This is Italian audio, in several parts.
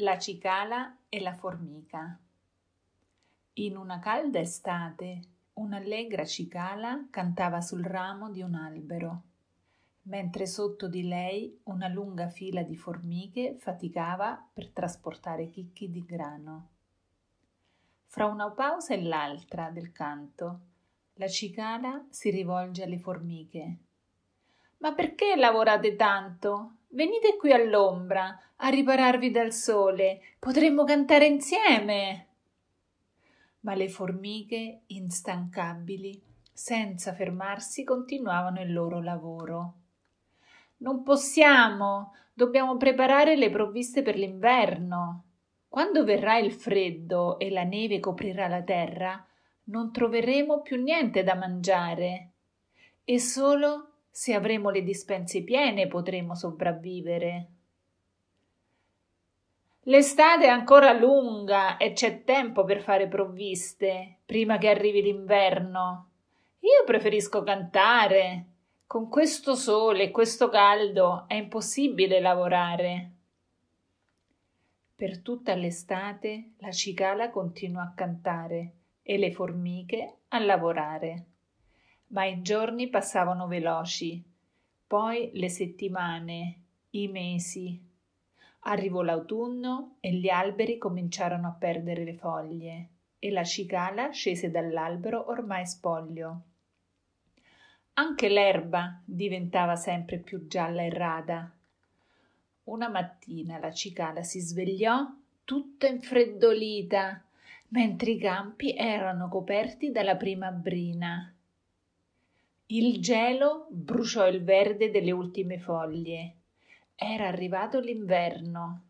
La cicala e la formica. In una calda estate, un'allegra cicala cantava sul ramo di un albero, mentre sotto di lei una lunga fila di formiche faticava per trasportare chicchi di grano. Fra una pausa e l'altra del canto, la cicala si rivolge alle formiche. Ma perché lavorate tanto? Venite qui all'ombra a ripararvi dal sole. Potremmo cantare insieme. Ma le formiche, instancabili, senza fermarsi, continuavano il loro lavoro. Non possiamo, dobbiamo preparare le provviste per l'inverno. Quando verrà il freddo e la neve coprirà la terra, non troveremo più niente da mangiare. E solo se avremo le dispense piene potremo sopravvivere. L'estate è ancora lunga e c'è tempo per fare provviste prima che arrivi l'inverno. Io preferisco cantare. Con questo sole e questo caldo è impossibile lavorare. Per tutta l'estate la cicala continua a cantare e le formiche a lavorare ma i giorni passavano veloci, poi le settimane, i mesi. Arrivò l'autunno e gli alberi cominciarono a perdere le foglie e la cicala scese dall'albero ormai spoglio. Anche l'erba diventava sempre più gialla e rada. Una mattina la cicala si svegliò tutta infreddolita, mentre i campi erano coperti dalla prima brina il gelo bruciò il verde delle ultime foglie. Era arrivato l'inverno.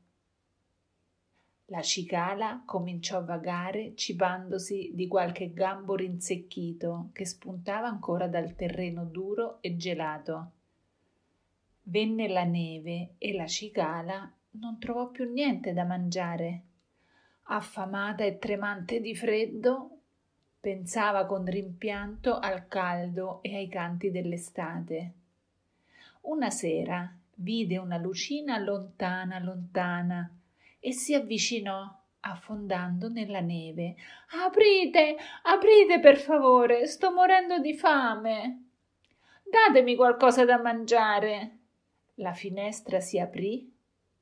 La cicala cominciò a vagare cibandosi di qualche gambo rinsecchito che spuntava ancora dal terreno duro e gelato. Venne la neve e la cicala non trovò più niente da mangiare. Affamata e tremante di freddo, pensava con rimpianto al caldo e ai canti dell'estate. Una sera vide una lucina lontana, lontana, e si avvicinò affondando nella neve. Aprite, aprite per favore, sto morendo di fame. Datemi qualcosa da mangiare. La finestra si aprì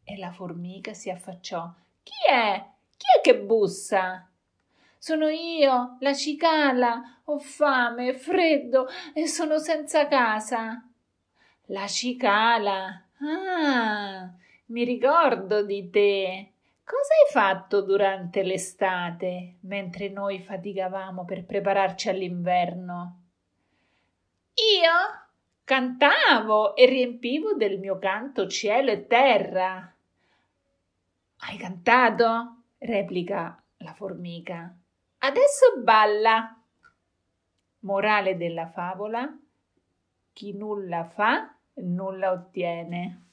e la formica si affacciò. Chi è? Chi è che bussa? Sono io, la cicala, ho fame, freddo e sono senza casa. La cicala. Ah, mi ricordo di te. Cosa hai fatto durante l'estate, mentre noi faticavamo per prepararci all'inverno? Io cantavo e riempivo del mio canto cielo e terra. Hai cantato? replica la formica. Adesso balla. Morale della favola. Chi nulla fa, nulla ottiene.